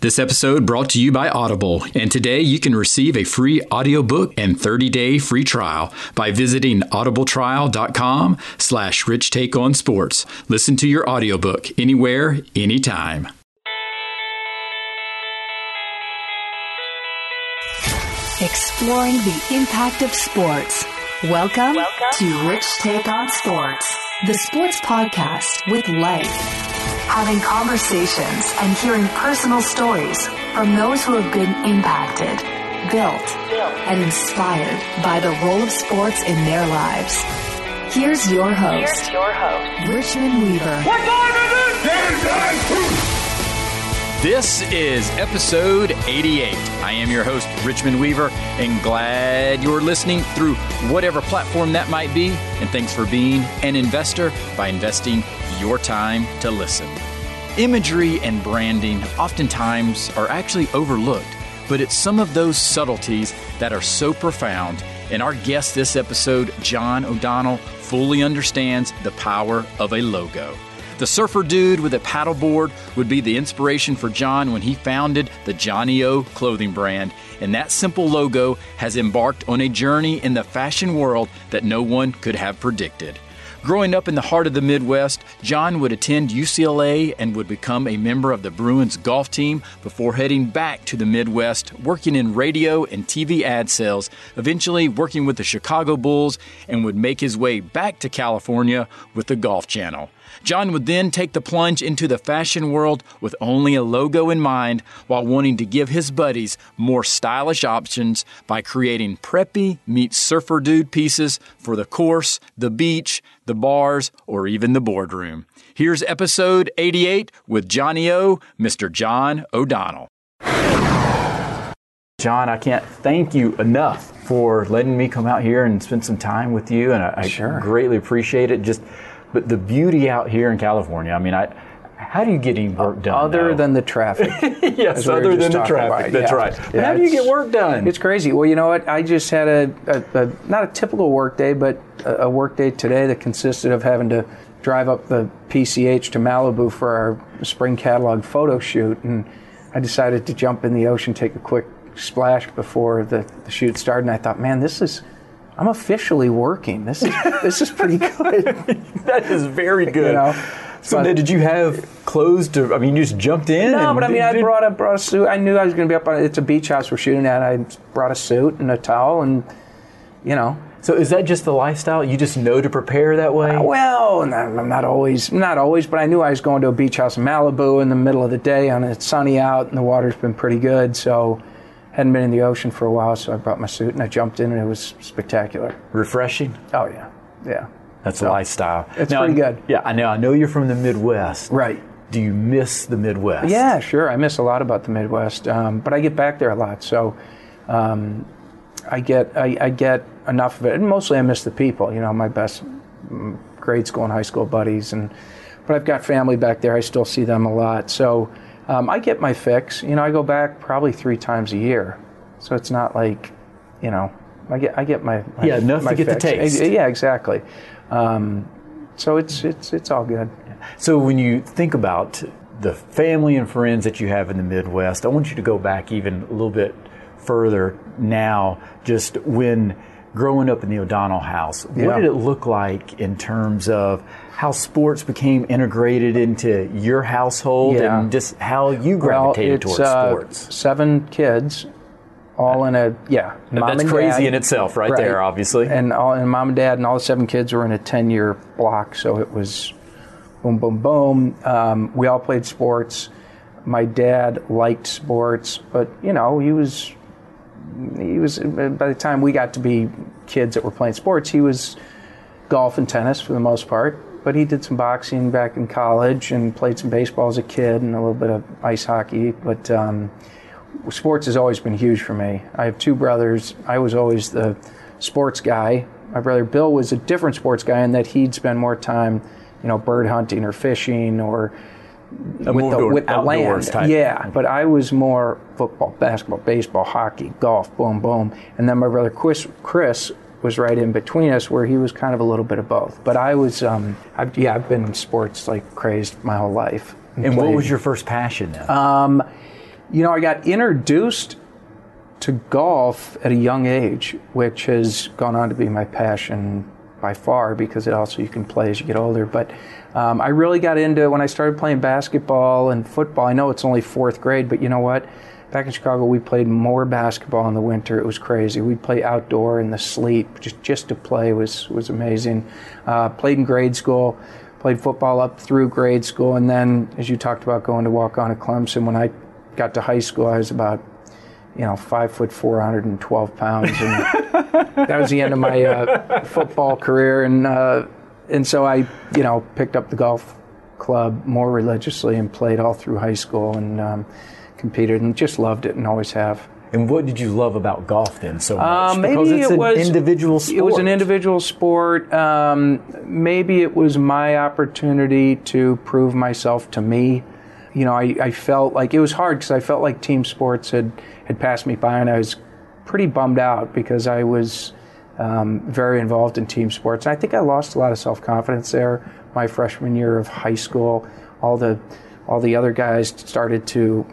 This episode brought to you by Audible, and today you can receive a free audiobook and 30-day free trial by visiting audibletrial.com slash rich take on sports. Listen to your audiobook anywhere, anytime. Exploring the impact of sports. Welcome, Welcome to Rich Take on Sports, the sports podcast with life having conversations and hearing personal stories from those who have been impacted, built, and inspired by the role of sports in their lives. Here's your host, Here's your host. Richmond Weaver. This is episode 88. I am your host, Richmond Weaver, and glad you're listening through whatever platform that might be. And thanks for being an investor by investing your time to listen. Imagery and branding oftentimes are actually overlooked, but it's some of those subtleties that are so profound. And our guest this episode, John O'Donnell, fully understands the power of a logo. The surfer dude with a paddleboard would be the inspiration for John when he founded the Johnny O clothing brand, and that simple logo has embarked on a journey in the fashion world that no one could have predicted. Growing up in the heart of the Midwest, John would attend UCLA and would become a member of the Bruins golf team before heading back to the Midwest, working in radio and TV ad sales, eventually working with the Chicago Bulls, and would make his way back to California with the Golf Channel. John would then take the plunge into the fashion world with only a logo in mind while wanting to give his buddies more stylish options by creating preppy meet surfer dude pieces for the course, the beach, the bars, or even the boardroom. Here's episode 88 with Johnny O, Mr. John O'Donnell. John, I can't thank you enough for letting me come out here and spend some time with you, and I, sure. I greatly appreciate it. Just but the beauty out here in California, I mean, I how do you get any work done? Other than the traffic. yes, other than the traffic. That's yeah. right. Yeah, how do you get work done? It's crazy. Well, you know what? I just had a, a, a not a typical work day, but a, a, work day today that consisted of having to drive up the PCH to Malibu for our spring catalog photo shoot. And I decided to jump in the ocean, take a quick splash before the, the shoot started. And I thought, man, this is I'm officially working. This is this is pretty good. that is very good. You know? So but, did you have clothes to? I mean, you just jumped in. No, but I mean, I brought a brought a suit. I knew I was going to be up on. It's a beach house we're shooting at. I brought a suit and a towel, and you know. So is that just the lifestyle? You just know to prepare that way? Uh, well, I'm not always, not always, but I knew I was going to a beach house in Malibu in the middle of the day, and it's sunny out, and the water's been pretty good. So hadn't been in the ocean for a while, so I brought my suit and I jumped in, and it was spectacular. Refreshing. Oh yeah, yeah. That's so, a lifestyle. It's now, pretty good. Yeah, I know. I know you're from the Midwest. Right. Do you miss the Midwest? Yeah, sure. I miss a lot about the Midwest, um, but I get back there a lot, so um, I get I, I, get enough of it. And mostly, I miss the people. You know, my best mm, grade school and high school buddies, and but I've got family back there. I still see them a lot, so. Um, I get my fix. You know, I go back probably three times a year, so it's not like, you know, I get I get my, my yeah enough my to get fix. the taste. Yeah, exactly. Um, so it's it's it's all good. So when you think about the family and friends that you have in the Midwest, I want you to go back even a little bit further now. Just when growing up in the O'Donnell house, what did it look like in terms of how sports became integrated into your household yeah. and just how you gravitated well, towards uh, sports? Seven kids, all in a yeah. that's crazy dad, in itself, right, right, there, obviously. And all and mom and dad and all the seven kids were in a ten year block, so it was boom, boom, boom. Um, we all played sports. My dad liked sports, but you know he was he was by the time we got to be kids that were playing sports, he was golf and tennis for the most part but he did some boxing back in college and played some baseball as a kid and a little bit of ice hockey. But um, sports has always been huge for me. I have two brothers. I was always the sports guy. My brother Bill was a different sports guy in that he'd spend more time, you know, bird hunting or fishing or with the, with the land. Type. Yeah, but I was more football, basketball, baseball, hockey, golf, boom, boom. And then my brother Chris, Chris was right in between us where he was kind of a little bit of both. But I was, um, I've, yeah, I've been in sports like crazed my whole life. And, and what was your first passion then? Um, You know, I got introduced to golf at a young age, which has gone on to be my passion by far because it also you can play as you get older. But um, I really got into when I started playing basketball and football. I know it's only fourth grade, but you know what? Back in Chicago, we played more basketball in the winter. It was crazy. We'd play outdoor in the sleet just just to play was was amazing. Uh, played in grade school, played football up through grade school, and then as you talked about going to walk on at Clemson. When I got to high school, I was about you know, five foot four hundred and twelve pounds, and that was the end of my uh, football career. And uh, and so I, you know, picked up the golf club more religiously and played all through high school and um, competed and just loved it and always have. And what did you love about golf then so much? Uh, maybe because it's it an was individual sport. It was an individual sport. Um, maybe it was my opportunity to prove myself to me. You know, I, I felt like it was hard because I felt like team sports had, had passed me by, and I was pretty bummed out because I was um, very involved in team sports. And I think I lost a lot of self confidence there my freshman year of high school. All the all the other guys started to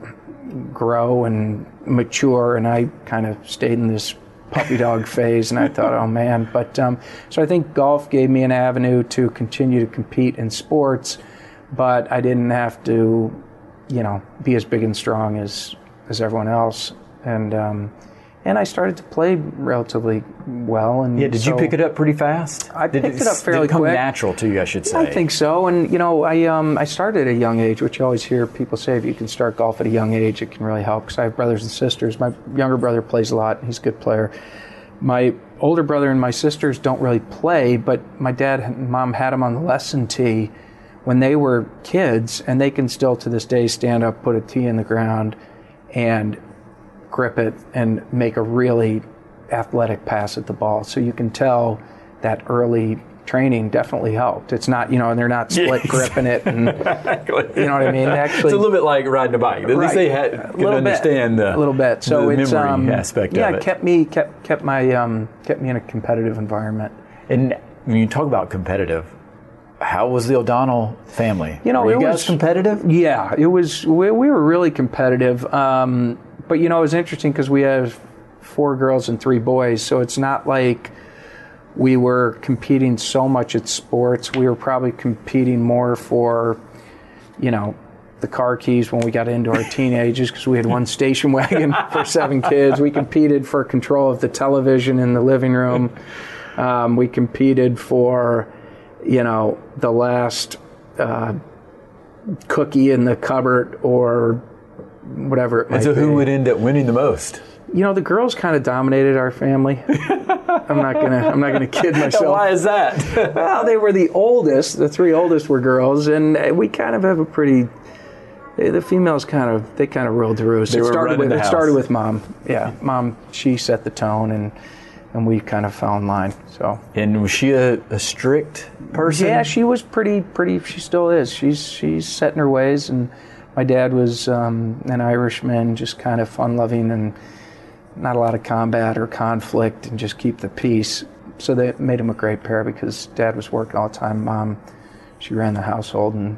grow and mature, and I kind of stayed in this puppy dog phase. And I thought, oh man. But um, so I think golf gave me an avenue to continue to compete in sports, but I didn't have to, you know, be as big and strong as as everyone else. And um, and I started to play relatively well. And yeah, did so you pick it up pretty fast? I Did picked it up fairly did it come quick. natural to you, I should say. I think so, and you know, I um, I started at a young age, which you always hear people say if you can start golf at a young age, it can really help. Because I have brothers and sisters. My younger brother plays a lot; he's a good player. My older brother and my sisters don't really play, but my dad and mom had them on the lesson tee when they were kids, and they can still to this day stand up, put a tee in the ground, and grip it and make a really athletic pass at the ball. So you can tell that early training definitely helped. It's not, you know, and they're not split gripping it and you know what I mean? Actually it's a little bit like riding a bike. At least they had, A could little bit. understand the a little bit. So it's memory um, aspect yeah, of it. it kept me kept kept my um, kept me in a competitive environment. and when you talk about competitive, how was the O'Donnell family? You know, Were you it guys was- competitive? Yeah, it was. We, we were really competitive, um, but you know, it was interesting because we have four girls and three boys, so it's not like we were competing so much at sports. We were probably competing more for, you know, the car keys when we got into our teenagers because we had one station wagon for seven kids. We competed for control of the television in the living room. Um, we competed for, you know, the last uh, cookie in the cupboard or whatever it might And so be. who would end up winning the most? You know, the girls kind of dominated our family. I'm not gonna. I'm not gonna kid myself. Why is that? Well, they were the oldest. The three oldest were girls, and uh, we kind of have a pretty. The females kind of they kind of ruled the roost. They it started with it started with mom. Yeah, mom. She set the tone, and and we kind of fell in line. So and was she a, a strict person? yeah, she was pretty pretty. She still is. She's she's set in her ways, and my dad was um, an Irishman, just kind of fun loving and not a lot of combat or conflict, and just keep the peace. So that made him a great pair because dad was working all the time. Mom, she ran the household, and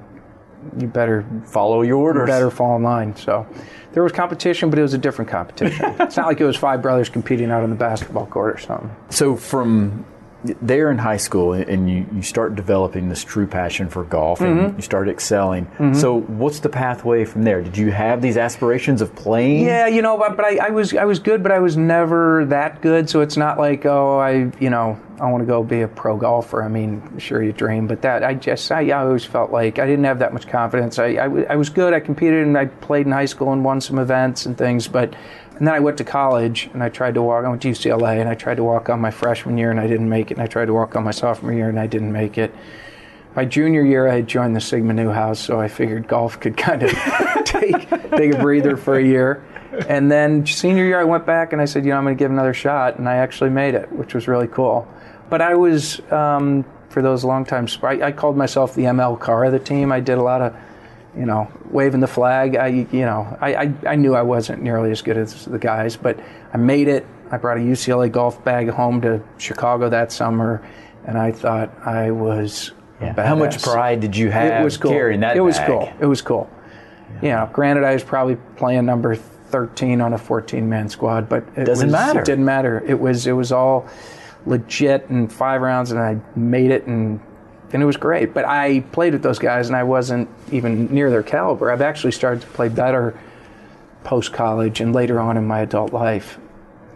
you better Follow your orders. You better fall in line. So there was competition, but it was a different competition. it's not like it was five brothers competing out on the basketball court or something. So from there in high school, and you, you start developing this true passion for golf, and Mm-hmm. you start excelling. So what's the pathway from there? Did you have these aspirations of playing? Yeah, you know, but, but I, I was I was good, but I was never that good. So it's not like oh, I you know I want to go be a pro golfer. I mean, sure you dream, but that I just I, I always felt like I didn't have that much confidence. I I was good. I competed and I played in high school and won some events and things, but. And then I went to college and I tried to walk. I went to UCLA and I tried to walk on my freshman year and I didn't make it. And I tried to walk on my sophomore year and I didn't make it. My junior year, I had joined the Sigma Nu House, so I figured golf could kind of take take a breather for a year. And then senior year, I went back and I said, you know, I'm going to give another shot, and I actually made it, which was really cool. But I was, um, for those long time, I, I called myself the ML car of the team. I did a lot of, you know, waving the flag. I, you know, I, I, I knew I wasn't nearly as good as the guys, but I made it. I brought a UCLA golf bag home to Chicago that summer, and I thought I was. a How much pride did you have it was cool. carrying that It was bag? cool. It was cool. You know, granted, I was probably playing number 13 on a 14 man squad, but it Doesn't was- matter. It didn't matter. It was it was all legit in five rounds, and I made it, and and it was great. But I played with those guys, and I wasn't even near their caliber. I've actually started to play better post college and later on in my adult life.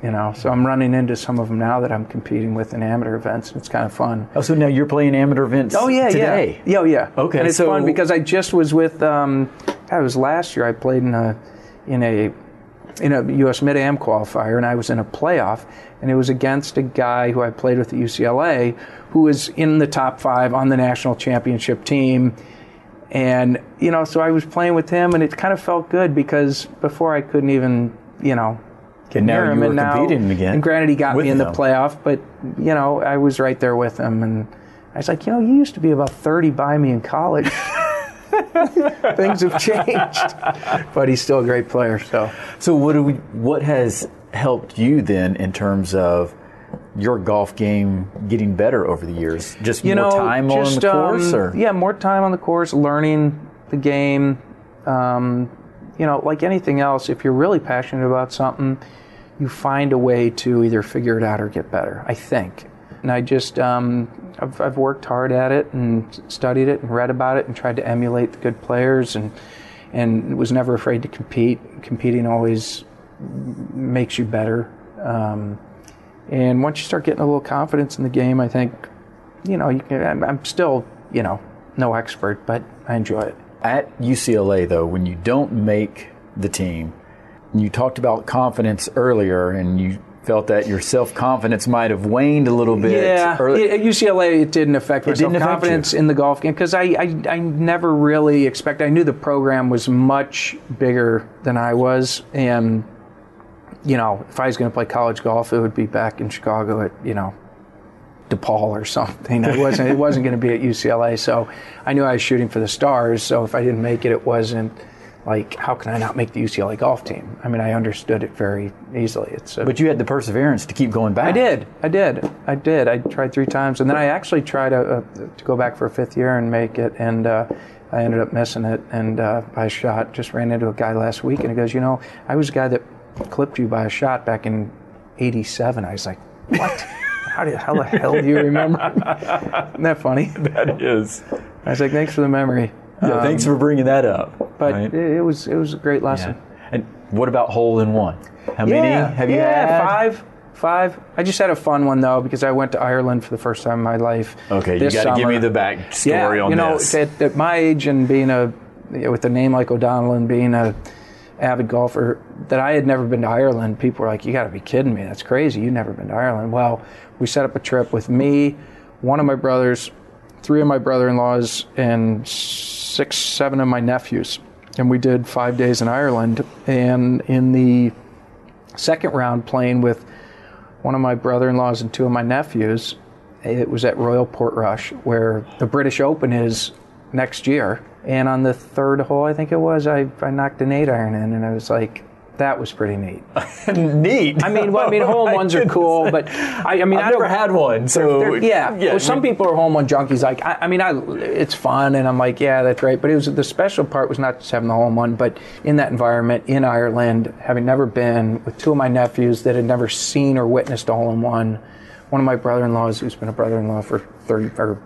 You know, so I'm running into some of them now that I'm competing with in amateur events. and It's kind of fun. Oh, so now you're playing amateur events Oh yeah, today? yeah, yeah, oh, yeah. Okay, and it's so- fun because I just was with. Um, that was last year. I played in a in a in a U.S. Mid Am qualifier, and I was in a playoff, and it was against a guy who I played with at UCLA, who was in the top five on the national championship team. And you know, so I was playing with him, and it kind of felt good because before I couldn't even, you know, get now near him. and now, competing again And granted, he got me in the him. playoff, but you know, I was right there with him, and I was like, you know, you used to be about thirty by me in college. Things have changed, but he's still a great player. So So what do we? What has helped you then in terms of your golf game getting better over the years? Just you more know, time just, on the course, um, or yeah, more time on the course, learning the game. Um, you know, like anything else, if you're really passionate about something, you find a way to either figure it out or get better. I think, and I just um, I've, I've worked hard at it and studied it and read about it and tried to emulate the good players and and was never afraid to compete. Competing always makes you better. Um, and once you start getting a little confidence in the game, I think, you know, you can, I'm, I'm still, you know, no expert, but I enjoy it. at UCLA though, when you don't make the team, you talked about confidence earlier, and you felt that your self confidence might have waned a little bit. Yeah, early- at UCLA, it didn't affect my self-confidence in the golf game because I, I, I never really expected. I knew the program was much bigger than I was, and you know, if I was going to play college golf, it would be back in Chicago at you know DePaul or something. I wasn't. it wasn't going to be at UCLA, so I knew I was shooting for the stars. So if I didn't make it, it wasn't like how can I not make the UCLA golf team? I mean, I understood it very easily. It's a, but you had the perseverance to keep going back. I did. I did. I did. I tried three times, and then I actually tried uh, uh, to go back for a fifth year and make it, and uh, I ended up missing it. And uh, by a shot, just ran into a guy last week, and he goes, "You know, I was the guy that clipped you by a shot back in '87." I was like, "What? how, do, how the hell do you remember?" Isn't that funny? That is. I was like, "Thanks for the memory." Yeah, um, thanks for bringing that up. But right? it, it was it was a great lesson. Yeah. And what about hole in one? How many have you yeah, had? Five. Five. I just had a fun one though because I went to Ireland for the first time in my life. Okay, you got to give me the back story yeah, on you know, this. At, at my age and being a with a name like O'Donnell and being a avid golfer, that I had never been to Ireland. People were like, "You got to be kidding me! That's crazy! You've never been to Ireland." Well, we set up a trip with me, one of my brothers, three of my brother-in-laws, and six, seven of my nephews, and we did five days in Ireland. And in the second round, playing with one of my brother-in-laws and two of my nephews. It was at Royal Portrush, where the British Open is next year. And on the third hole, I think it was, I, I knocked an eight iron in, and I was like, that was pretty neat. Neat. I mean, well, I mean, oh hole in ones are cool, but I, I mean, I've I never had one, so they're- yeah. yeah. Well, some people are home run junkies. Like, I, I mean, I, it's fun, and I'm like, yeah, that's great. But it was the special part was not just having the home one, but in that environment in Ireland, having never been with two of my nephews that had never seen or witnessed a hole in one. One of my brother-in-laws, who's been a brother-in-law for 30, or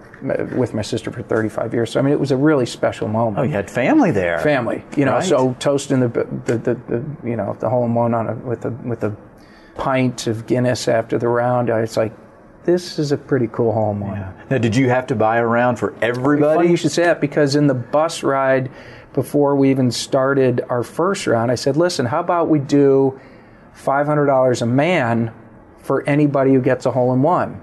with my sister for 35 years. So I mean, it was a really special moment Oh, you had family there. family. You know, Right. so toasting the, the, the, the you know the hole in one on a, with a with a pint of Guinness after the round. It's like this is a pretty cool hole in one. Now, did you have to buy a round for everybody? You should say that because in the bus ride before we even started our first round, I said, "Listen, how about we do five hundred dollars a man for anybody who gets a hole in one?"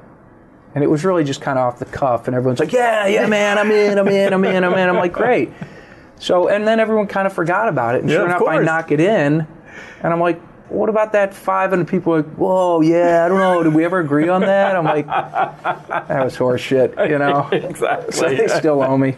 And it was really just kind of off the cuff, and everyone's like, "Yeah, yeah, man, I'm in, I'm in, I'm in, I'm in." I'm like, "Great." So, and then everyone kind of forgot about it, and Yeah, sure enough, I knock it in, and I'm like. What about that five? And people are like, whoa, yeah, I don't know. Did we ever agree on that? I'm like, that was horseshit, you know? exactly. So they still owe me.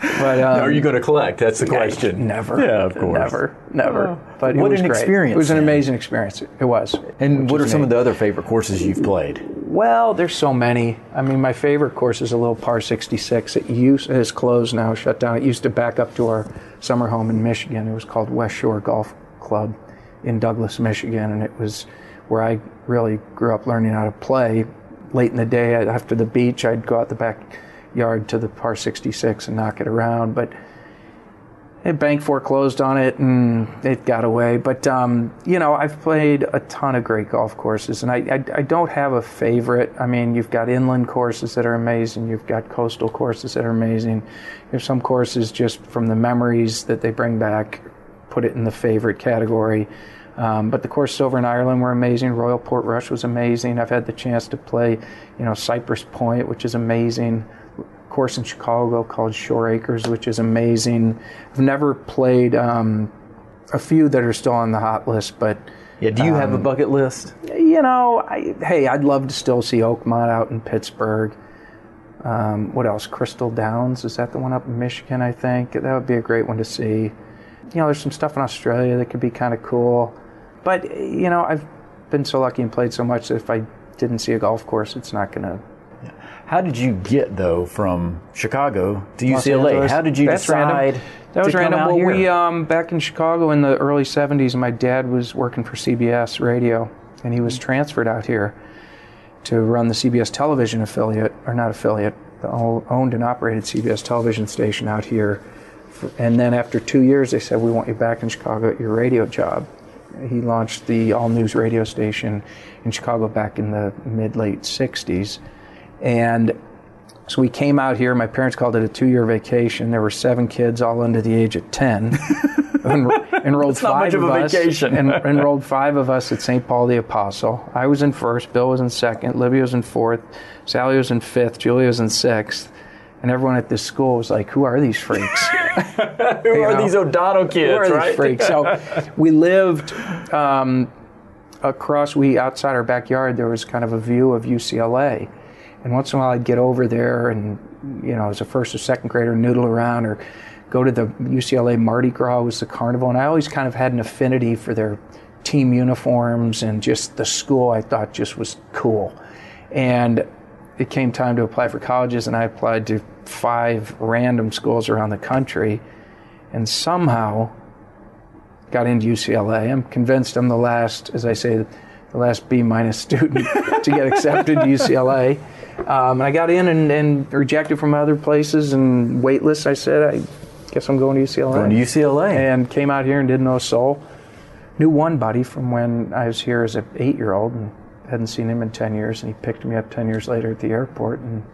But um, Are you going to collect? That's the question. Never. Yeah, of course. Never. Never. But it What was an great. experience, It was an amazing experience. It was. And what are some neat. of the other favorite courses you've played? Well, there's so many. I mean, my favorite course is a little par 66. It used is closed now, shut down. It used to back up to our summer home in Michigan. It was called West Shore Golf Club in Douglas, Michigan, and it was where I really grew up learning how to play. Late in the day, after the beach, I'd go out the backyard to the par 66 and knock it around. But a bank foreclosed on it and it got away. But, um, you know, I've played a ton of great golf courses and I, I, I, don't have a favorite. I mean, you've got inland courses that are amazing, you've got coastal courses that are amazing. There's some courses just from the memories that they bring back, put it in the favorite category. Um, but the courses over in Ireland were amazing. Royal Portrush was amazing. I've had the chance to play, you know, Cypress Point, which is amazing course in Chicago called Shore Acres, which is amazing. I've never played um, a few that are still on the hot list, but yeah. Do you um, have a um, bucket list? You know, I, hey, I'd love to still see Oakmont out in Pittsburgh. Um, what else? Crystal Downs is that the one up in Michigan? I think that would be a great one to see. You know, there's some stuff in Australia that could be kind of cool, but you know, I've been so lucky and played so much that if I didn't see a golf course, it's not going to how did you get though from Chicago to UCLA? How did you That's decide? Random. That was random. well, here? we um, back in Chicago in the early '70s. My dad was working for CBS Radio, and he was transferred out here to run the CBS television affiliate, or not affiliate, the owned and operated CBS television station out here. And then after two years, they said, "We want you back in Chicago at your radio job." He launched the all news radio station in Chicago back in the mid late '60s and so we came out here. My parents called it a two year vacation. There were seven kids, all under the age of 10. enrolled five of, of us. En- enrolled five of us at St. Paul the Apostle. I was in first, Bill was in second, Libby was in fourth, Sally was in fifth, Julia was in sixth. And everyone at this school was like, "Who are these freaks? Who you are know? these O'Donnell kids? Who are right? these freaks?" So we lived um, across. We outside our backyard. There was kind of a view of UCLA, and once in a while, I'd get over there and, you know, as a first or second grader, noodle around or go to the UCLA Mardi Gras was the carnival. And I always kind of had an affinity for their team uniforms and just the school I thought just was cool. And it came time to apply for colleges, and I applied to five random schools around the country and somehow got into UCLA. I'm convinced I'm the last, as I say, the last B minus student to get accepted to UCLA. Um, and I got in and, and, rejected from other places and waitlist. I said, I guess I'm going to UCLA. Going to UCLA. And came out here and didn't know a soul. Knew one buddy from when I was here as an eight year old and hadn't seen him in 10 years. And he picked me up 10 years later at the airport. And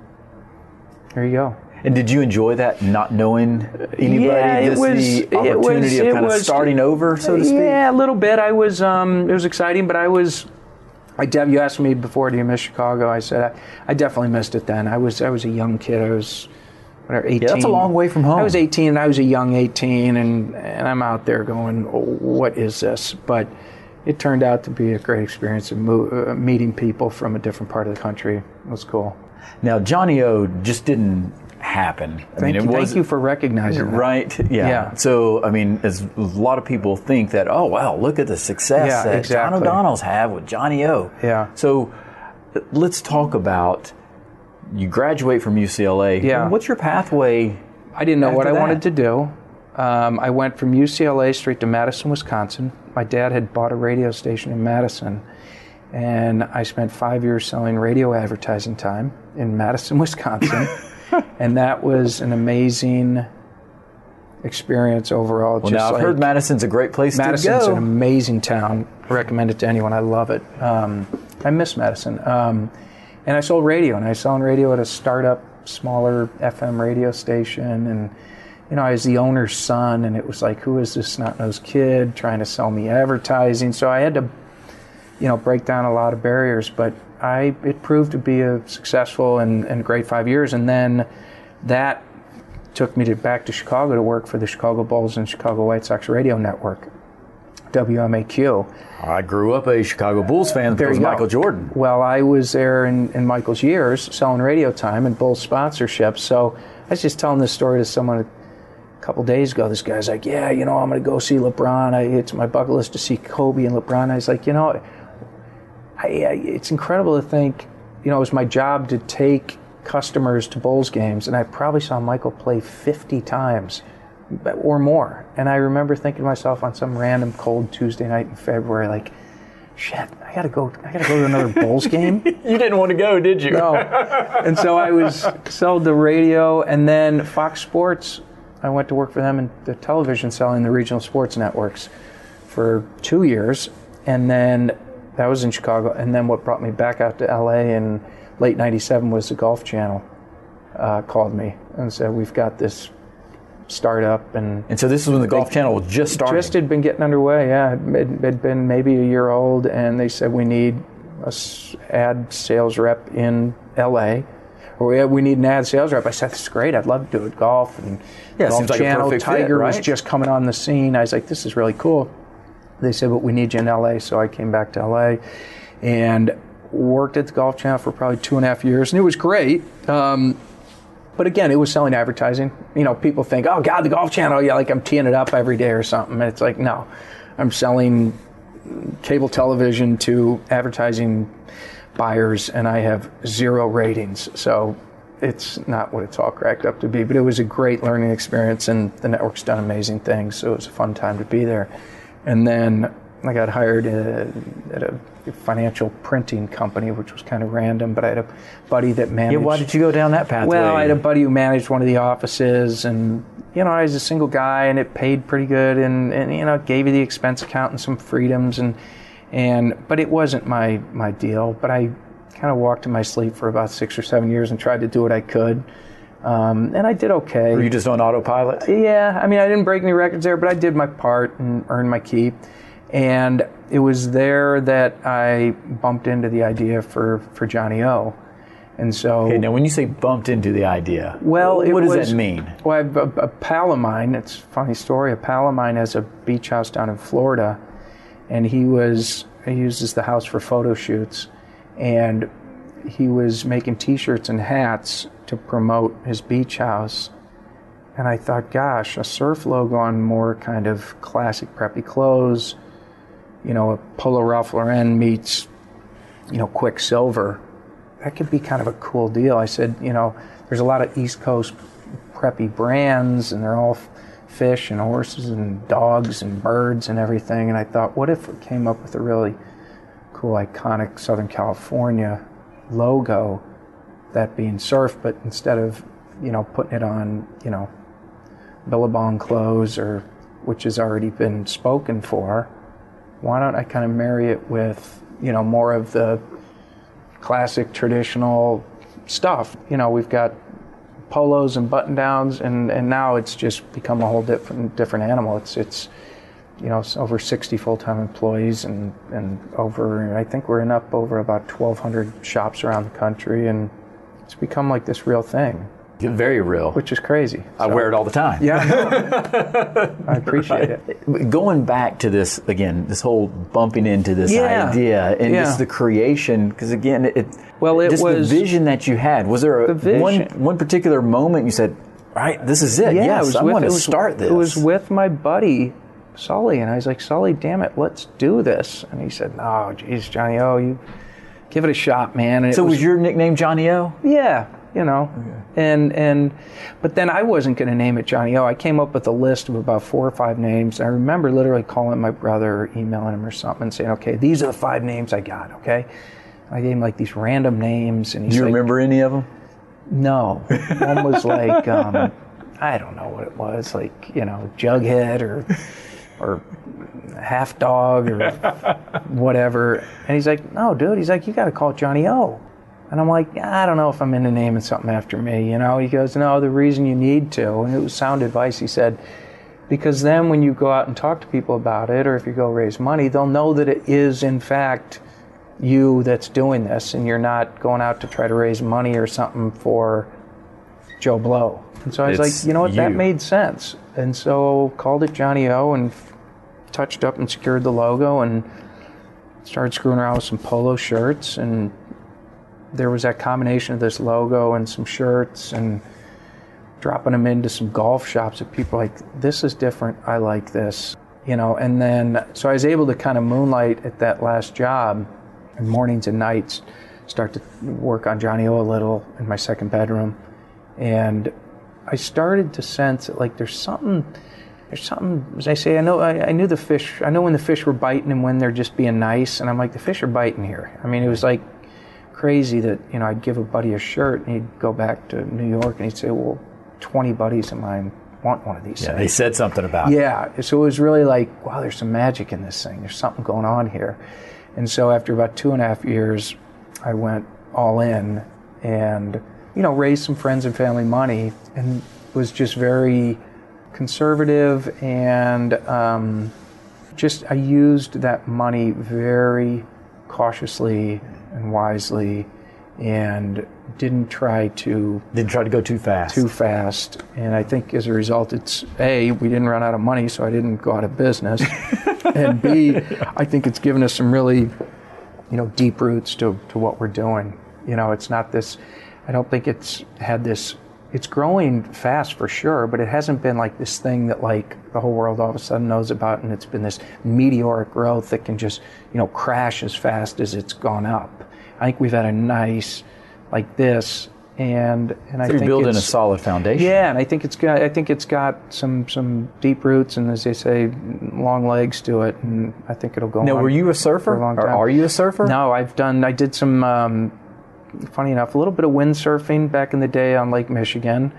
there you go. And did you enjoy that, not knowing anybody? Yeah, it was, the opportunity was, of kind was, starting over, so to speak. Yeah, a little bit. I was. Um, it was exciting, but I was I you asked me before, do you miss Chicago? I said I, I, definitely missed it then. I was I was a young kid. I was whatever, 18. Yeah, that's a long way from home. I was 18 and I was a young 18 and, and I'm out there going, oh, what is this? But it turned out to be a great experience of mo- uh, meeting people from a different part of the country. It was cool. Now, Johnny O just didn't happen. I thank mean, you, thank you for recognizing that. Right? Yeah. yeah. So, I mean, as a lot of people think that, oh, wow, look at the success yeah, that exactly. John O'Donnell's have with Johnny O. Yeah. So, let's talk about you graduate from UCLA. Yeah. What's your pathway? I didn't know what I wanted to do. Um, I went from UCLA straight to Madison, Wisconsin. My dad had bought a radio station in Madison, and I spent five years selling radio advertising time in Madison, Wisconsin. and that was an amazing experience overall. Well, now I've like, heard Madison's a great place Madison's to go. Madison's an amazing town. I recommend it to anyone. I love it. Um, I miss Madison. Um, and I sold radio, and I sold radio at a startup, smaller FM radio station, and you know, I was the owner's son, and it was like, who is this snot-nosed kid trying to sell me advertising? So I had to, you know, break down a lot of barriers. But I it proved to be a successful and, and great five years, and then that took me to, back to Chicago to work for the Chicago Bulls and Chicago White Sox radio network, WMAQ. I grew up a Chicago Bulls fan because Michael Jordan. Well, I was there in, in Michael's years selling radio time and Bulls sponsorship. So I was just telling this story to someone a couple days ago. This guy's like, "Yeah, you know, I'm going to go see LeBron. I, it's my bucket list to see Kobe and LeBron." I was like, "You know." I, it's incredible to think you know, it was my job to take customers to Bulls games, and I probably saw Michael play 50 times uh, or more. And I remember thinking to myself on some random cold Tuesday night in February, like, shit, I gotta go. I gotta go to another Bulls game. You didn't want to go, did you? No. And so I was sold the radio, and then Fox Sports. I went to work for them in the television, selling the regional sports networks for two years, and then that was in Chicago. And then what brought me back out to LA in late '97 was the Golf Channel uh, called me and said, "We've got this startup and." And so this is when the Golf Channel was just starting. Just had been getting underway, yeah. It had been maybe a year old, and they said we need a ad sales rep in LA. Or we, need an ad sales rep. I said, "This is great. I'd love to do it. Golf and Yeah, Golf seems like a Channel. fit, Tiger was just coming on the scene. I was like, "This is really cool." They said, "But we need you in LA." So I came back to LA, and worked at the Golf Channel for probably two and a half years, and it was great. Um, but again, it was selling advertising. You know, people think, oh God, the Golf Channel, yeah, like I'm teeing it up every day or something. And it's like, no, I'm selling cable television to advertising buyers, and I have zero ratings. So it's not what it's all cracked up to be. But it was a great learning experience, and the network's done amazing things. So it was a fun time to be there. And then I got hired at a financial printing company, which was kind of random. But I had a buddy that managed. Yeah, why did you go down that path? Well, I had a buddy who managed one of the offices, and you know, I was a single guy, and it paid pretty good, and, and you know, it gave you the expense account and some freedoms, and and but it wasn't my my deal. But I kind of walked in my sleep for about six or seven years and tried to do what I could, um, and I did okay. Were you just on autopilot? Yeah, I mean, I didn't break any records there, but I did my part and earned my keep. And it was there that I bumped into the idea for, for Johnny O. And so, Okay, now when you say bumped into the idea, well, what does was, that mean? Well, I've- a, a pal of mine, it's a funny story, a pal of mine has a beach house down in Florida, and he was, he uses the house for photo shoots, and he was making t shirts and hats to promote his beach house. And I thought, gosh, a surf logo on more kind of classic preppy clothes, you know, a Polo Ralph Lauren meets, you know, Quiksilver. That could be kind of a cool deal. I said, you know, there's a lot of East Coast preppy brands, and they're all fish and horses and dogs and birds and everything. And I thought, what if we came up with a really cool, iconic Southern California logo, that being surf, but instead of, you know, putting it on, you know, Billabong clothes or which has already been spoken for, why don't I kind of marry it with, you know, more of the classic traditional stuff? You know, we've got polos and button downs and, and now it's just become a whole different different animal. It's it's you know, over 60 full-time employees and, and over, I think we're in up over about 1,200 shops around the country and it's become like this real thing, Very real. which is crazy. I wear it all the time. Yeah, I. I appreciate it. Going back to this again, this whole bumping into this Yeah. idea and Yeah. just the creation, because again, it Well, it just was- the vision that you had. Was there a, The one one particular moment you said, "Right, this is it. Yeah, yes, it I with, want to was, start this." It was with my buddy Sully, and I was like, Sully, damn it, let's do this. And he said, oh, No, geez, Johnny O, you give it a shot, man. And it so was your nickname Johnny O? yeah, you know, and and but then I wasn't going to name it Johnny O. I came up with a list of about four or five names. I remember literally calling my brother or emailing him or something and saying, Okay, these are the five names I got. Okay. I gave him like these random names, and he's Do you like, remember any of them? No, one was like um, I don't know what it was, like you know, Jughead or or Half Dog or whatever. And he's like, No, dude. He's like, You got to call it Johnny O. And I'm like, I don't know if I'm into naming something after me. You know, he goes, No, the reason you need to, and it was sound advice. He said, because then when you go out and talk to people about it, or if you go raise money, they'll know that it is in fact you that's doing this, and you're not going out to try to raise money or something for Joe Blow. And so I was It's like, you know what, that made sense. And so called it Johnny O and f- touched up and secured the logo and started screwing around with some polo shirts. And there was that combination of this logo and some shirts and dropping them into some golf shops that people like this is different. I like this you know? And then so i was able to kind of moonlight at that last job and mornings and nights start to work on Johnny O a little in my second bedroom, and I started to sense that like there's something. There's something, as I say, I know, I, I knew the fish, I know when the fish were biting and when they're just being nice. And I'm like, the fish are biting here. I mean, it was like crazy that, you know, I'd give a buddy a shirt and he'd go back to New York and he'd say, well, 20 buddies of mine want one of these Yeah, things. they said something about it. Yeah, so it was really like, wow, there's some magic in this thing. There's something going on here. And so after about two and a half years, I went all in and, you know, raised some friends and family money and was just very conservative and um, just, I used that money very cautiously and wisely and didn't try to Didn't try to go too fast. too fast. And I think as a result, it's A, we didn't run out of money, so I didn't go out of business. and B, I think it's given us some really, you know, deep roots to, to what we're doing. You know, it's not this, I don't think it's had this, it's growing fast for sure, but it hasn't been like this thing that like the whole world all of a sudden knows about and it's been this meteoric growth that can just, you know, crash as fast as it's gone up. I think we've had a nice, like this, and and I you're think building a solid foundation. yeah, and I think it's got I think it's got some some deep roots and as they say, long legs to it, and I think it'll go. Now, on were you a surfer? for a long Or are you a surfer? No, I've done. I did some. Um, funny enough, a little bit of windsurfing back in the day on Lake Michigan.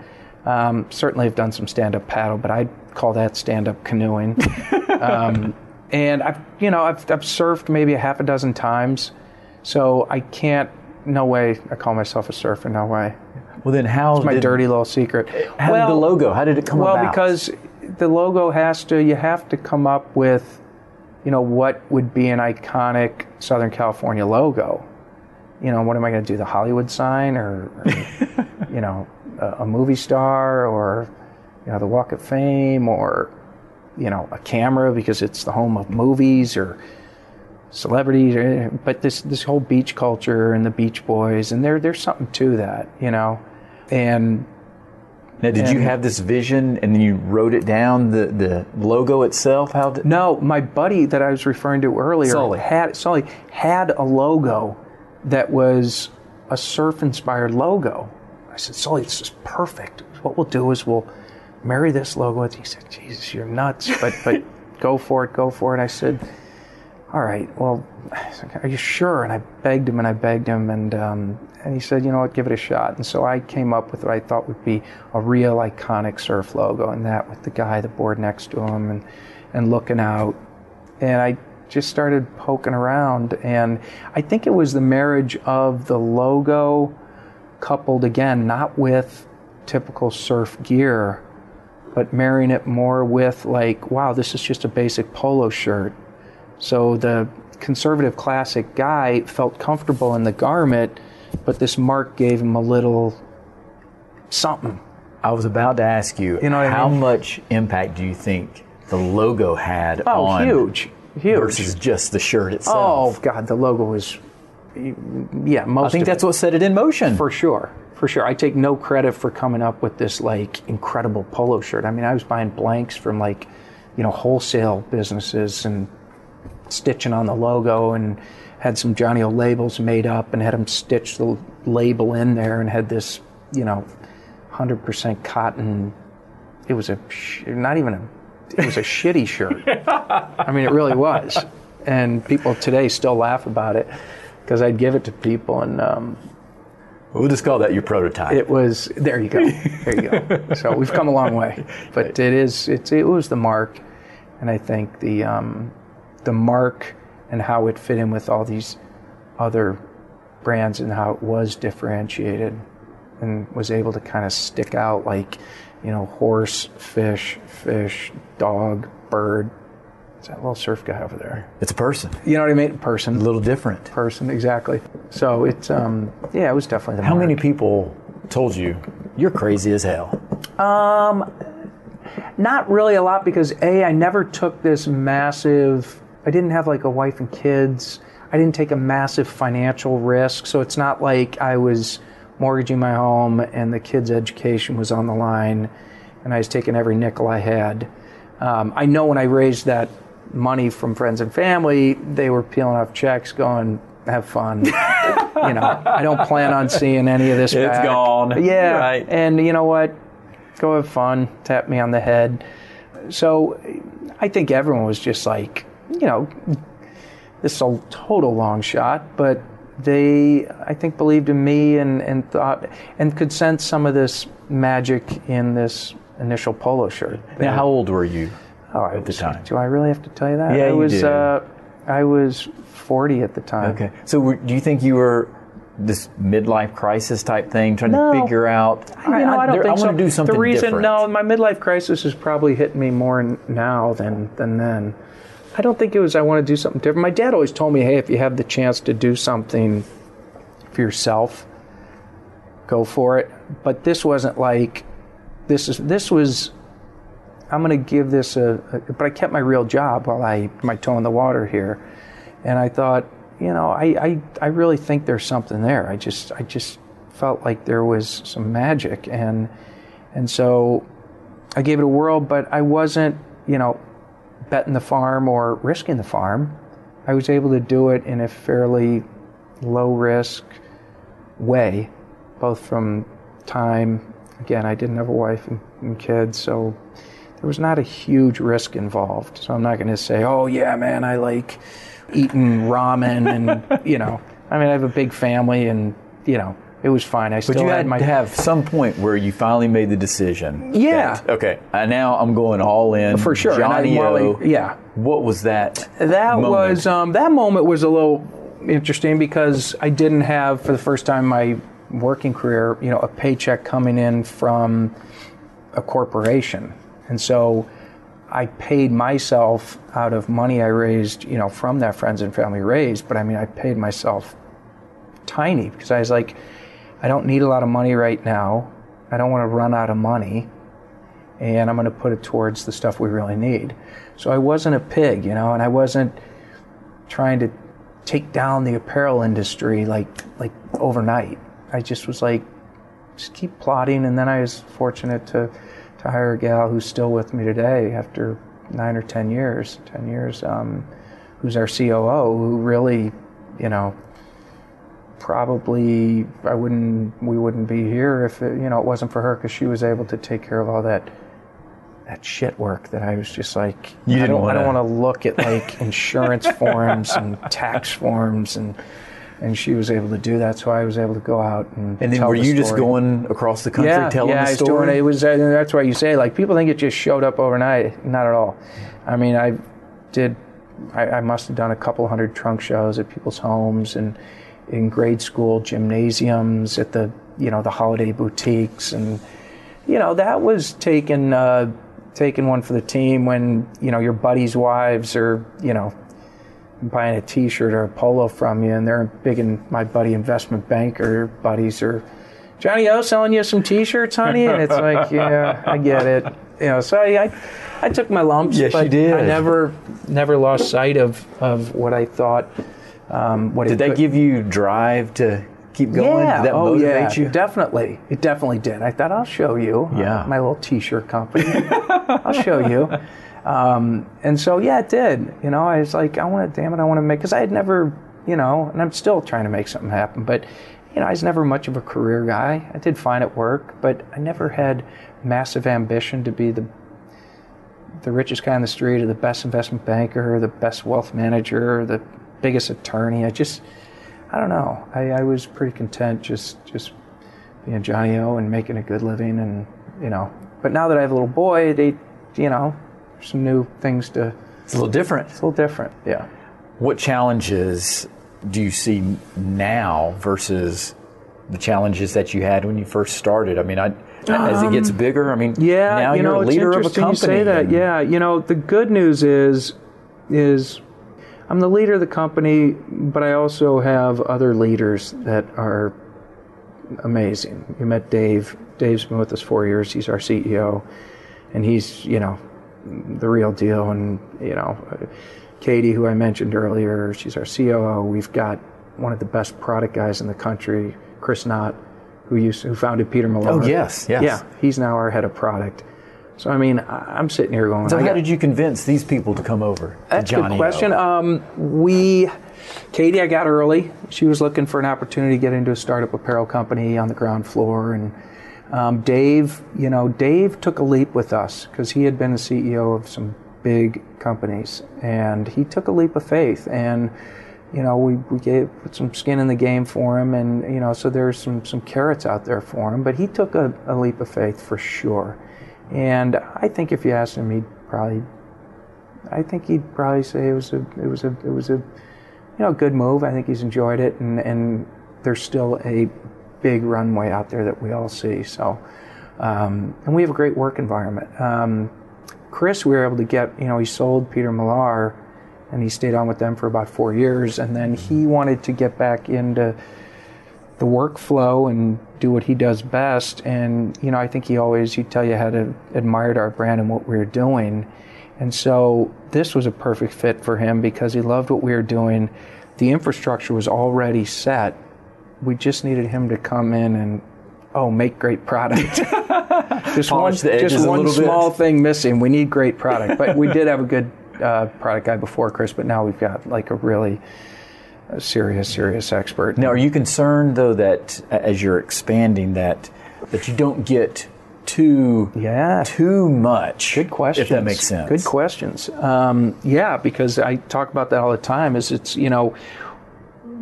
Um, certainly, have done some stand-up paddle, but I'd call that stand-up canoeing. um, and I've you know I've I've surfed maybe a half a dozen times, so I can't. No way. I call myself a surfer. No way. Well, then how It's my did, dirty little secret. How did the logo? How did it come well, about? Well, because the logo has to. You have to come up with, you know, what would be an iconic Southern California logo. You know, what am I going to do? The Hollywood sign, or, or you know, a, a movie star, or you know, the Walk of Fame, or you know, a camera because it's the home of movies, or celebrities, or, but this this whole beach culture and the Beach Boys, and there there's something to that, you know, and now, did you have this vision and then you wrote it down? The the logo itself. How did? No, my buddy that I was referring to earlier Sully. had Sully had a logo that was a surf-inspired logo. I said, Sully, this is perfect. What we'll do is we'll marry this logo with. He said, Jesus, you're nuts, but but go for it, go for it. I said, All right, well, are you sure? And I begged him and I begged him, and um, and he said, you know what, give it a shot. And so I came up with what I thought would be a real iconic surf logo, and that with the guy, the board next to him, and and looking out. And I just started poking around, and I think it was the marriage of the logo coupled again, not with typical surf gear, but marrying it more with like, wow, this is just a basic polo shirt. So the conservative classic guy felt comfortable in the garment, but this mark gave him a little something. I was about to ask you. You know what I how mean? much impact do you think the logo had Oh, on huge, huge. versus just the shirt itself? Oh God, the logo was, yeah, most. I think that's it. what set it in motion. for sure, for sure. I take no credit for coming up with this like incredible polo shirt. I mean, I was buying blanks from like, you know, wholesale businesses and stitching on the logo and had some Johnny O labels made up and had them stitch the label in there and had this, you know, hundred percent cotton. It was a not even a. It was a shitty shirt. I mean, it really was. And people today still laugh about it because I'd give it to people and um, we'll just call that your prototype. it was there. You go. There you go. so we've come a long way, but it is. It's it was the mark, and I think the um, the mark and how it fit in with all these other brands and how it was differentiated and was able to kind of stick out like you know horse, fish, fish, dog, bird. It's that little surf guy over there. it's a person. You know what I mean? Person. A little different. person exactly. So it's um yeah, it was definitely the How many people told you you're crazy as hell? Um, not really a lot because A, I never took this massive, I didn't have like a wife and kids. I didn't take a massive financial risk. So it's not like I was mortgaging my home and the kids' education was on the line and I was taking every nickel I had. Um, I know when I raised that money from friends and family, they were peeling off checks going, have fun. you know, I don't plan on seeing any of this. It's back. gone. Yeah, Right. and you know what? Go have fun. Tap me on the head. So, I think everyone was just like, you know, this is a total long shot, but they, I think, believed in me and, and thought and could sense some of this magic in this initial polo shirt. Now, how old were you? Oh, I at the time? Do I really have to tell you that? Yeah, I you was. do. Uh, I was 40 at the time. Okay. So, were, do you think you were this midlife crisis type thing, trying No. to figure out? you know, I, don't there- think I so. want to do something The reason, different. no, my midlife crisis is probably hitting me more now than than then. I don't think it was I want to do something different. My dad always told me, "Hey, if you have the chance to do something for yourself, go for it." But this wasn't like this is this was. I'm going to give this a, a. But I kept my real job while I my toe in the water here, and I thought, you know, I, I I really think there's something there. I just I just felt like there was some magic, and and so I gave it a whirl. But I wasn't, you know, betting the farm or risking the farm. I was able to do it in a fairly low risk way, both from time. Again, I didn't have a wife and, and kids, so there was not a huge risk involved. So I'm not going to say, oh, yeah, man, I like eating ramen and, you know, I mean, I have a big family and, you know, it was fine. I still But you had my to have some point where you finally made the decision. Yeah. that, okay. And now I'm going all in For sure. Johnny O. Yeah. What was that? That moment? was um, that moment was a little interesting because I didn't have for the first time in my working career, you know, a paycheck coming in from a corporation, and so I paid myself out of money I raised, you know, from that friends and family raised. But I mean, I paid myself tiny because I was like, I don't need a lot of money right now. I don't want to run out of money and I'm going to put it towards the stuff we really need. So I wasn't a pig, you know, and I wasn't trying to take down the apparel industry like like overnight. I just was like, just keep plotting, and then I was fortunate to to hire a gal who's still with me today after nine or ten years, ten years, um, who's our COO, who really, you know, probably I wouldn't we wouldn't be here if it, you know it wasn't for her because she was able to take care of all that that shit work that I was just like You I didn't don't I don't wanna- look at like insurance forms and tax forms and and she was able to do that so I was able to go out and And then tell were the you just story. going across the country yeah, telling yeah, the I was doing it. It was uh, that's why you say like people think it just showed up overnight. Not at all. I mean, I did. I, I must have done a couple hundred trunk shows at people's homes and in grade school gymnasiums at the you know the holiday boutiques and you know that was taking uh, taking one for the team when you know your buddies' wives are you know buying a T-shirt or a polo from you, and they're big in my buddy investment banker buddies are Johnny O selling you some T-shirts, honey, and it's like, yeah, I get it. You know, so I, I, I took my lumps, Yes, but you did. I never, never lost sight of of what I thought. Um, what Did that could- give you drive to keep going? yeah. Did that oh, motivate yeah. you? Definitely. It definitely did. I thought I'll show you. uh, Yeah. my little T-shirt company. I'll show you. Um, and so yeah, it did. You know, I was like, I want to. Damn it, I want to make because I had never, you know, and I'm still trying to make something happen. But you know, I was never much of a career guy. I did fine at work, but I never had massive ambition to be the the richest guy on the street or the best investment banker or the best wealth manager or the biggest attorney. I just, I don't know. I, I was pretty content just just being Johnny O and making a good living and you know. But now that I have a little boy, they, you know, some new things to. It's a little different. It's a little different. Yeah. What challenges do you see now versus the challenges that you had when you first started? I mean, I, as it gets bigger, I mean, Um, Yeah, now you you're know, a leader of a company. You say that. and- Yeah, you know, the good news is, is I'm the leader of the company, but I also have other leaders that are amazing. You met Dave. Dave's been with us four years. He's our CEO, and he's you know the real deal. And you know, Katie, who I mentioned earlier, she's our COO. We've got one of the best product guys in the country, Chris Knott, who used who founded Peter Millar. Oh, yes, yes. Yeah, he's now our head of product. So I mean, I'm sitting here going. So how got- did you convince these people to come over? That's a good question. Um, we, Katie, I got early. She was looking for an opportunity to get into a startup apparel company on the ground floor, and um, Dave, you know, Dave took a leap with us because he had been the CEO of some big companies, and he took a leap of faith, and you know, we, we gave put some skin in the game for him, and you know, so there's some some carrots out there for him, but he took a, a leap of faith for sure, and I think if you asked him, he'd probably I think he'd probably say it was a it was a it was a you know good move. I think he's enjoyed it, and and there's still a big runway out there that we all see. So, um, and we have a great work environment. Um, Chris, we were able to get you know he sold Peter Millar, and he stayed on with them for about four years, and then he wanted to get back into the workflow and do what he does best. And you know, I think he always he'd tell you how to admired our brand and what we were doing. And so this was a perfect fit for him because he loved what we were doing. The infrastructure was already set. We just needed him to come in and oh, make great product. just one, just one little bit. small thing missing. We need great product, but we did have a good uh, product guy before Chris. But now we've got like a really uh, serious, serious expert. Now, are you concerned though that as you're expanding that that you don't get too Yeah. too much? Good questions. If that makes sense. Good questions. Um, yeah, because I talk about that all the time. Is it's you know,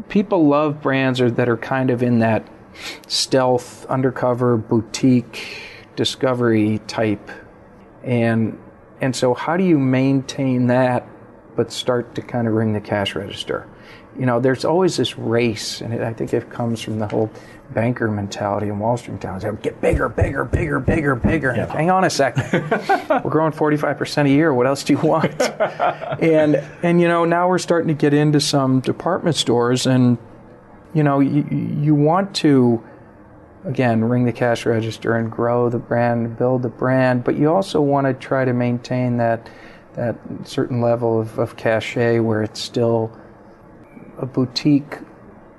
people love brands or, that are kind of in that stealth, undercover, boutique, discovery type, and and so how do you maintain that, but start to kind of ring the cash register? You know, there's always this race, and it, I think it comes from the whole banker mentality in Wall Street towns. Get bigger, bigger, bigger, bigger, bigger. Yeah. Hang on a second. we're growing 45% a year. What else do you want? and and you know, now we're starting to get into some department stores and you know, you, you want to again ring the cash register and grow the brand, build the brand, but you also want to try to maintain that that certain level of, of cachet where it's still a boutique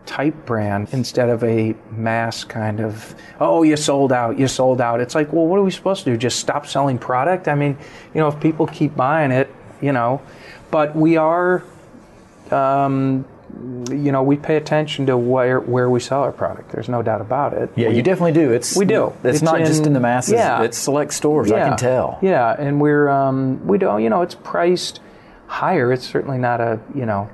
type brand instead of a mass kind of oh you sold out you sold out it's like well what are we supposed to do just stop selling product i mean you know if people keep buying it you know but we are um, you know we pay attention to where where we sell our product there's no doubt about it Yeah, you definitely do. It's We do. It's, It's not just in- in the masses. yeah. It's select stores. I can tell. Yeah, and we're um, we don't you know it's priced higher. It's certainly not a you know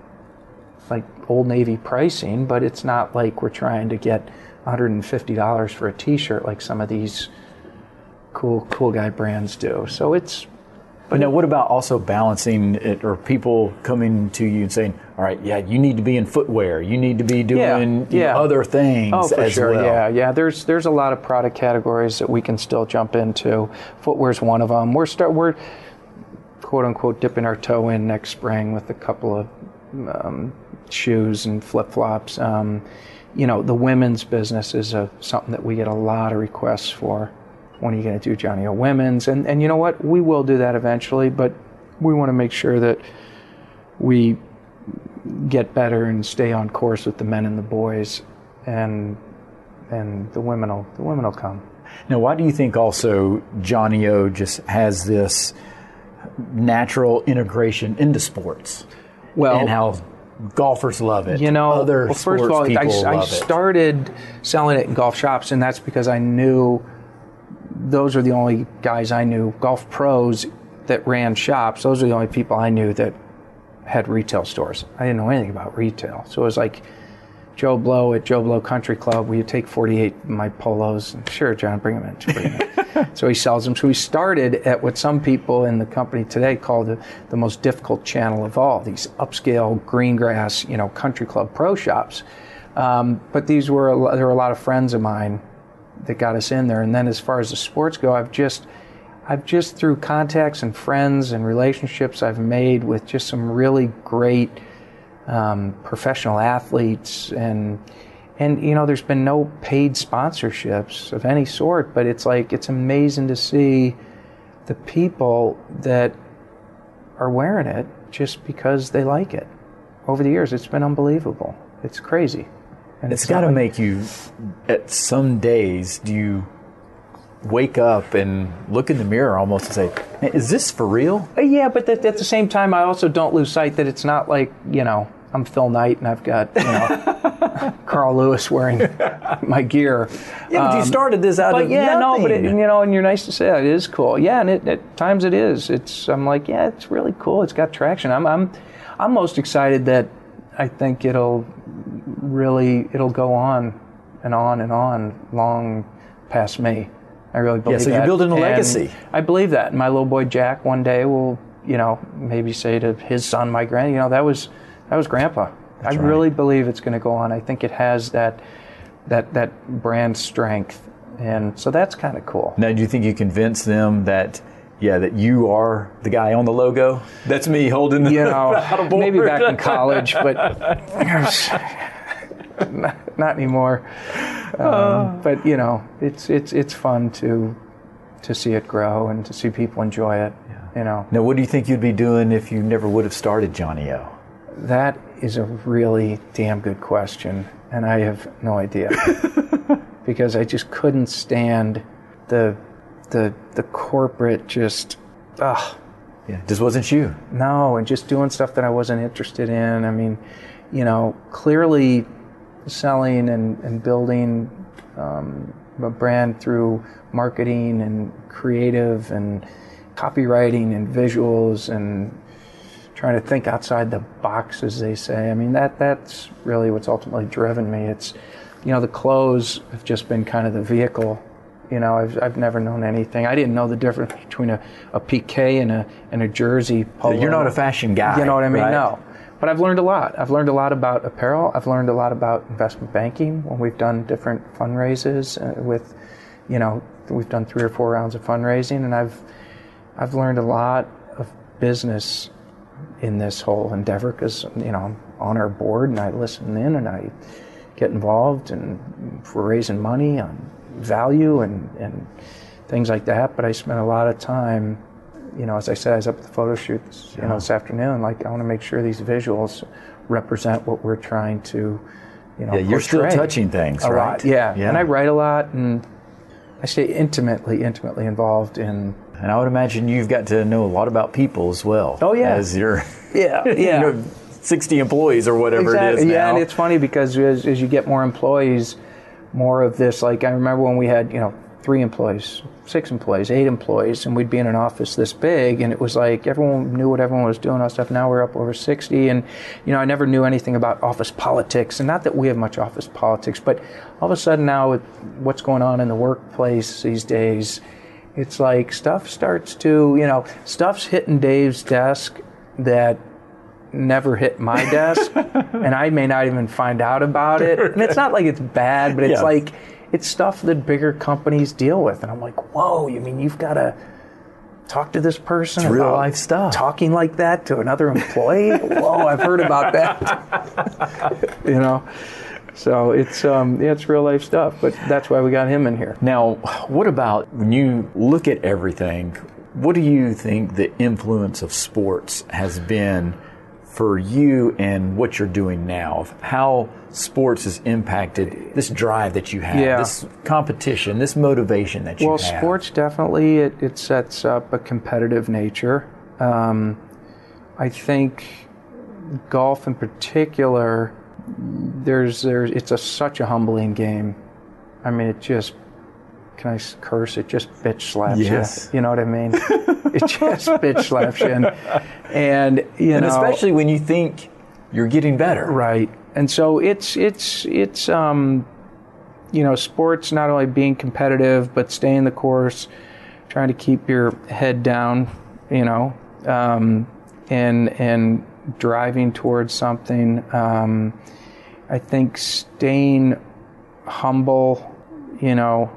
Old Navy pricing, but it's not like we're trying to get $150 for a T-shirt like some of these cool cool guy brands do. So it's But now, what about also balancing it, or people coming to you and saying, "All right, yeah, you need to be in footwear. You need to be doing Yeah, yeah. other things Oh, for as sure. well." Yeah, yeah. There's there's a lot of product categories that we can still jump into. Footwear's one of them. We're start we're quote unquote dipping our toe in next spring with a couple of um, shoes and flip flops. Um, you know, the women's business is a, something that we get a lot of requests for. When are you going to do Johnny O Women's? And and you know what? We will do that eventually, but we want to make sure that we get better and stay on course with the men and the boys, and and the women will the women will come. Now, why do you think also Johnny O just has this natural integration into sports? Well, and how golfers love it. You know, other well, first of all, I, I love it. started selling it in golf shops, and that's because I knew those are the only guys I knew, golf pros that ran shops. Those are the only people I knew that had retail stores. I didn't know anything about retail, so it was like Joe Blow at Joe Blow Country Club. Will you take 48 of my polos? And, sure, John, bring them in. Bring 'em in. so he sells them. So we started at what some people in the company today call the, the most difficult channel of all, these upscale green grass, you know, country club pro shops. Um, but these were, a, there were a lot of friends of mine that got us in there. And then as far as the sports go, I've just, I've just through contacts and friends and relationships I've made with just some really great um, professional athletes and and you know there's been no paid sponsorships of any sort but it's like it's amazing to see the people that are wearing it just because they like it over the years it's been unbelievable it's crazy and It's not got to like- make you. At some days, do you wake up and look in the mirror almost and say, "Is this for real?" Uh, Yeah, but at the same time, I also don't lose sight that it's not like you know I'm Phil Knight and I've got you know Carl Lewis wearing my gear. Yeah, but you Um, started this out But of yeah, no, but it, you know, and you're nice to say that. it is cool. Yeah, and it, at times it is. It's I'm like, yeah, it's really cool. It's got traction. I'm I'm I'm most excited that I think it'll really it'll go on and on and on long past me. I really believe that. Yeah, so you're building a And legacy. I believe that. And my little boy Jack one day will, you know, maybe say to his son, my grand, you know, that was that was grandpa. I right. really believe it's going to go on. I think it has that that that brand strength. And so that's kind of cool. Now, do you think you convince them that, yeah, that you are the guy on the logo? That's me holding the You know, maybe back in college, but not, not anymore. Um, but you know, it's it's it's fun to to see it grow and to see people enjoy it. You know, Now, what do you think you'd be doing if you never would have started Johnny O? That is a really damn good question, and I have no idea because I just couldn't stand the the the corporate just. Ugh, Yeah, this wasn't you. No, and just doing stuff that I wasn't interested in. I mean, you know, clearly selling and, and building um, a brand through marketing and creative and copywriting and visuals and trying to think outside the box, as they say. I mean, that that's really what's ultimately driven me. It's, you know, the clothes have just been kind of the vehicle. You know, I've, I've never known anything. I didn't know the difference between a, a PK and a and a jersey. Polo. You're not a fashion guy. You know what I mean? right? No. But I've learned a lot. I've learned a lot about apparel. I've learned a lot about investment banking when we've done different fundraisers uh, with, you know, we've done three or four rounds of fundraising, and I've I've learned a lot of business in this whole endeavor because you know I'm on our board and I listen in and I get involved and we're raising money on value and and things like that. But I spent a lot of time you know, as I said, I was up at the photo shoot, this, you know, this afternoon. Like, I want to make sure these visuals represent what we're trying to, you know, Yeah, you're still touching things, a right? lot. Yeah. Yeah. and I write a lot, and I stay intimately, intimately involved in. And I would imagine you've got to know a lot about people as well. Oh, yeah. As you're, Yeah, you know, 60 employees or whatever it is now. Yeah, and it's funny because as, as you get more employees, more of this. Like I remember when we had, you know, three employees, six employees, eight employees, and we'd be in an office this big, and it was like everyone knew what everyone was doing, all stuff. Now we're up over 60, and you know, I never knew anything about office politics, and not that we have much office politics, but all of a sudden now, with what's going on in the workplace these days, it's like stuff starts to, you know, stuff's hitting Dave's desk that never hit my desk and I may not even find out about it. And it's not like it's bad, but it's Yeah. like it's stuff that bigger companies deal with. And I'm like, whoa, you mean you've got to talk to this person? It's real about life stuff. Talking like that to another employee? whoa, I've heard about that. you know? So it's um, yeah, it's real life stuff, but that's why we got him in here. Now, what about when you look at everything? What do you think the influence of sports has been for you and what you're doing now? How sports has impacted this drive that you have, Yeah. this competition, this motivation that you Well, have? Well, sports definitely it, it sets up a competitive nature. Um, I think golf in particular, there's there's it's a such a humbling game. I mean, it just can I curse? It just bitch slaps Yes. you. You know what I mean? it just bitch slaps you, and, and you and know, especially when you think you're getting better. Right. And so it's it's it's um you know, sports not only being competitive but staying the course, trying to keep your head down, you know, um, and and driving towards something. Um, I think staying humble, you know,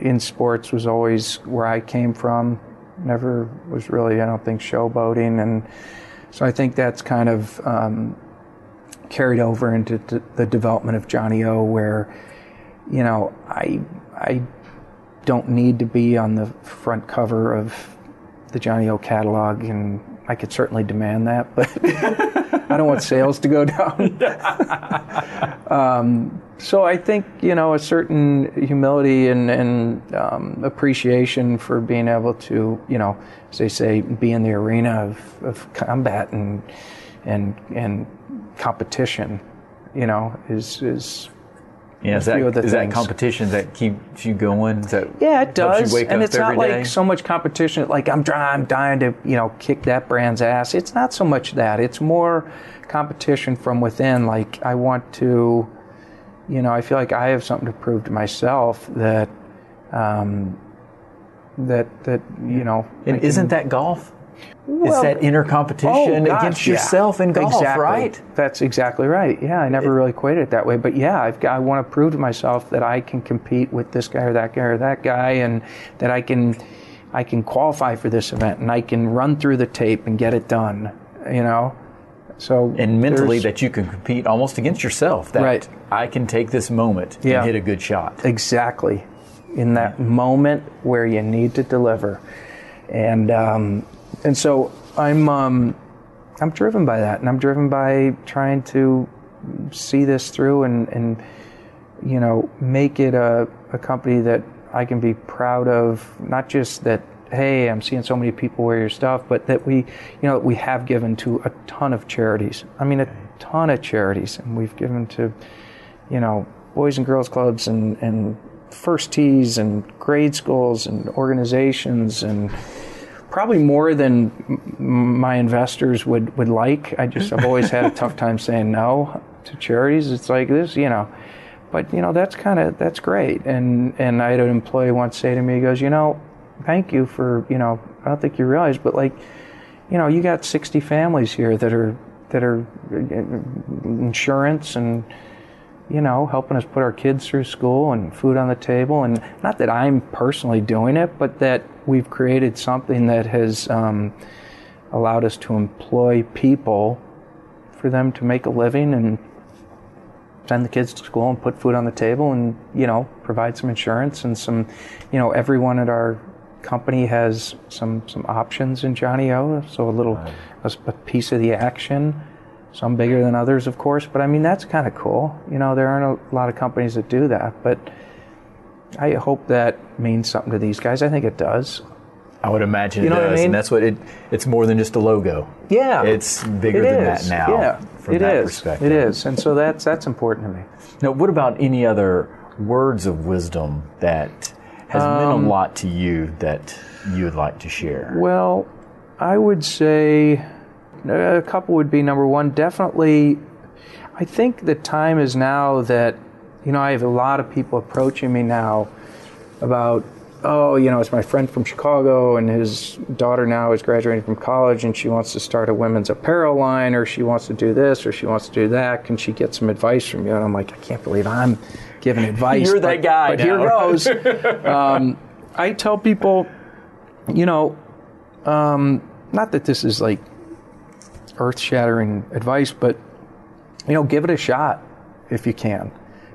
in sports was always where I came from. Never was really, I don't think, showboating, and so I think that's kind of um, carried over into the development of Johnny O, where you know I I don't need to be on the front cover of the Johnny O catalog, and I could certainly demand that, but I don't want sales to go down. um, so I think you know a certain humility and, and um, appreciation for being able to you know, as they say, be in the arena of, of combat and and and competition. You know, is is Yeah, is that, few of the is that competition that keeps you going? That Yeah, it does, and up it's not day? like so much competition. Like I'm, I'm dying to, you know, kick that brand's ass. It's not so much that. It's more competition from within. Like I want to, you know, I feel like I have something to prove to myself that, um, that that you know. And isn't that golf? Well, it's that inner competition Oh, gosh, against yeah. yourself in golf, exactly. right? That's exactly right. Yeah, I never really equated it that way, but yeah, I've got, I want to prove to myself that I can compete with this guy or that guy or that guy, and that I can, I can qualify for this event, and I can run through the tape and get it done. You know, so And mentally, that you can compete almost against yourself. That Right. I can take this moment Yeah. and hit a good shot. exactly in that moment where you need to deliver, and um, and so I'm um, I'm driven by that, and I'm driven by trying to see this through and and you know make it a, a company that I can be proud of. Not just that hey, I'm seeing so many people wear your stuff, but that we you know we have given to a ton of charities. I mean a ton of charities, and we've given to you know boys and girls clubs and and first tees and grade schools and organizations and probably more than m- my investors would, would like. I just I've always had a tough time saying no to charities. It's like this, you know. But you know that's kind of that's great. And and I had an employee once say to me, he goes, you know, thank you for you know I don't think you realize, but like, you know, you got 60 families here that are that are uh, insurance and you know, helping us put our kids through school and food on the table. And not that I'm personally doing it, but that we've created something that has um, allowed us to employ people for them to make a living and send the kids to school and put food on the table and, you know, provide some insurance and some, you know, everyone at our company has some, some options in Johnny O. So a little, a, a piece of the action some bigger than others, of course. But I mean, that's kind of cool. You know, there aren't a lot of companies that do that, but I hope that means something to these guys. I think it does. I would imagine You know it what I does, mean? and that's what it. It's more than just a logo. Yeah, It's bigger It than that now. Yeah, from it that is. perspective. It is, and so that's that's important to me. Now, what about any other words of wisdom that has meant Um, a lot to you that you would like to share? Well, I would say a couple would be number one, definitely. I think the time is now that, you know, I have a lot of people approaching me now about, oh, you know, it's my friend from Chicago and his daughter now is graduating from college and she wants to start a women's apparel line or she wants to do this or she wants to do that. Can she get some advice from you? And I'm like, I can't believe I'm giving advice. You're that but- guy But here goes. um, I tell people, you know, um, not that this is like earth shattering advice, but you know, give it a shot if you can.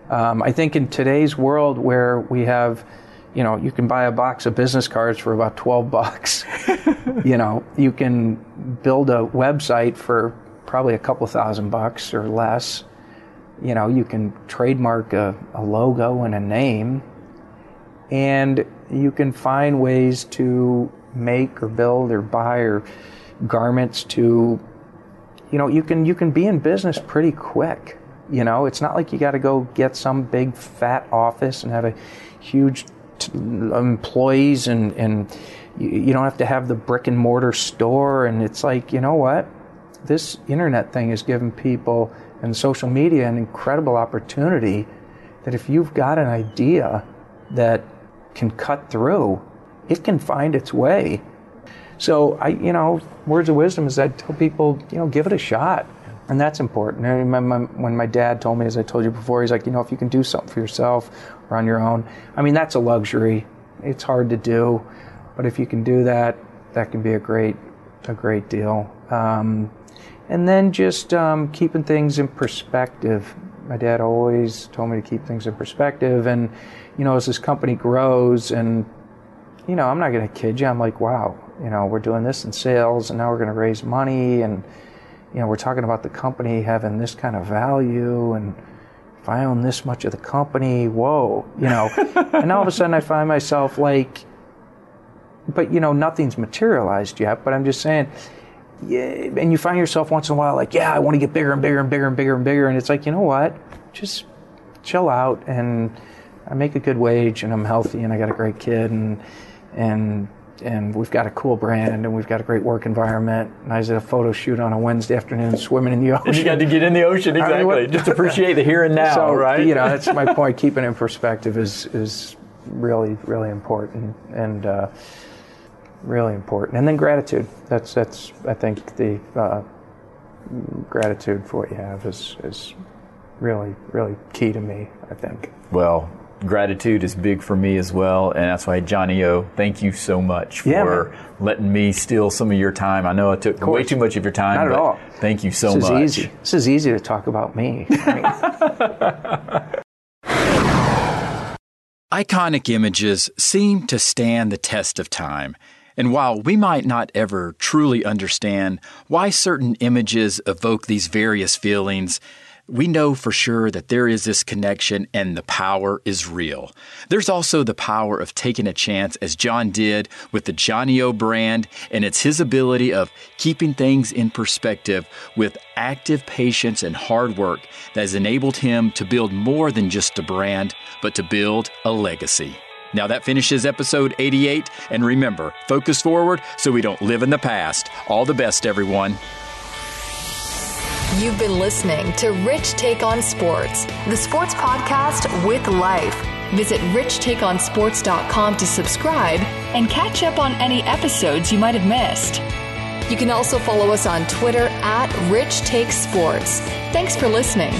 Um, I think in today's world where we have, you know, you can buy a box of business cards for about 12 bucks. you know, you can build a website for probably a couple thousand bucks or less. You know, you can trademark a, a logo and a name and you can find ways to make or build or buy or garments to you know you can you can be in business pretty quick you know it's not like you got to go get some big fat office and have a huge t- employees and and you, you don't have to have the brick and mortar store. And it's like you know what? This internet thing has given people and social media an incredible opportunity that if you've got an idea that can cut through, it can find its way. So I, you know, words of wisdom is I tell people, you know, give it a shot, and that's important. I remember when my dad told me, as I told you before, he's like, you know, if you can do something for yourself or on your own, I mean, that's a luxury. It's hard to do, but if you can do that, that can be a great, a great deal. Um, and then just um, keeping things in perspective. My dad always told me to keep things in perspective, and you know, as this company grows, and you know, I'm not going to kid you. I'm like, wow, you know, we're doing this in sales, and now we're going to raise money, and you know, we're talking about the company having this kind of value, and if I own this much of the company, whoa, you know. and all of a sudden I find myself like, but you know, nothing's materialized yet, but I'm just saying, yeah, and you find yourself once in a while like, yeah, I want to get bigger and bigger and bigger and bigger and bigger. And it's like, you know what? Just chill out and I make a good wage and I'm healthy and I got a great kid and, and, and we've got a cool brand and we've got a great work environment. And I was at a photo shoot on a Wednesday afternoon swimming in the ocean. And you got to get in the ocean, exactly. I mean, what, Just appreciate the here and now, so, right? You know, that's my point. Keeping in perspective is, is really, really important. And, uh, really important. And then gratitude. That's that's I think the uh, gratitude for what you have is is really really key to me. I think. Well. Gratitude is big for me as well, and that's why Johnny O. Thank you so much for yeah, letting me steal some of your time. I know I took way too much of your time. Not at all. Thank you so much. this much. Is easy. This is easy to talk about me. Iconic images seem to stand the test of time. And while we might not ever truly understand why certain images evoke these various feelings, we know for sure that there is this connection and the power is real. There's also the power of taking a chance, as John did with the Johnny O brand, and it's his ability of keeping things in perspective with active patience and hard work that has enabled him to build more than just a brand, but to build a legacy. Now that finishes episode 88. And remember, focus forward so we don't live in the past. All the best, everyone. You've been listening to Rich Take on Sports, the sports podcast with life. Visit richtakeonsports.com to subscribe and catch up on any episodes you might have missed. You can also follow us on Twitter at Rich Take Sports. Thanks for listening.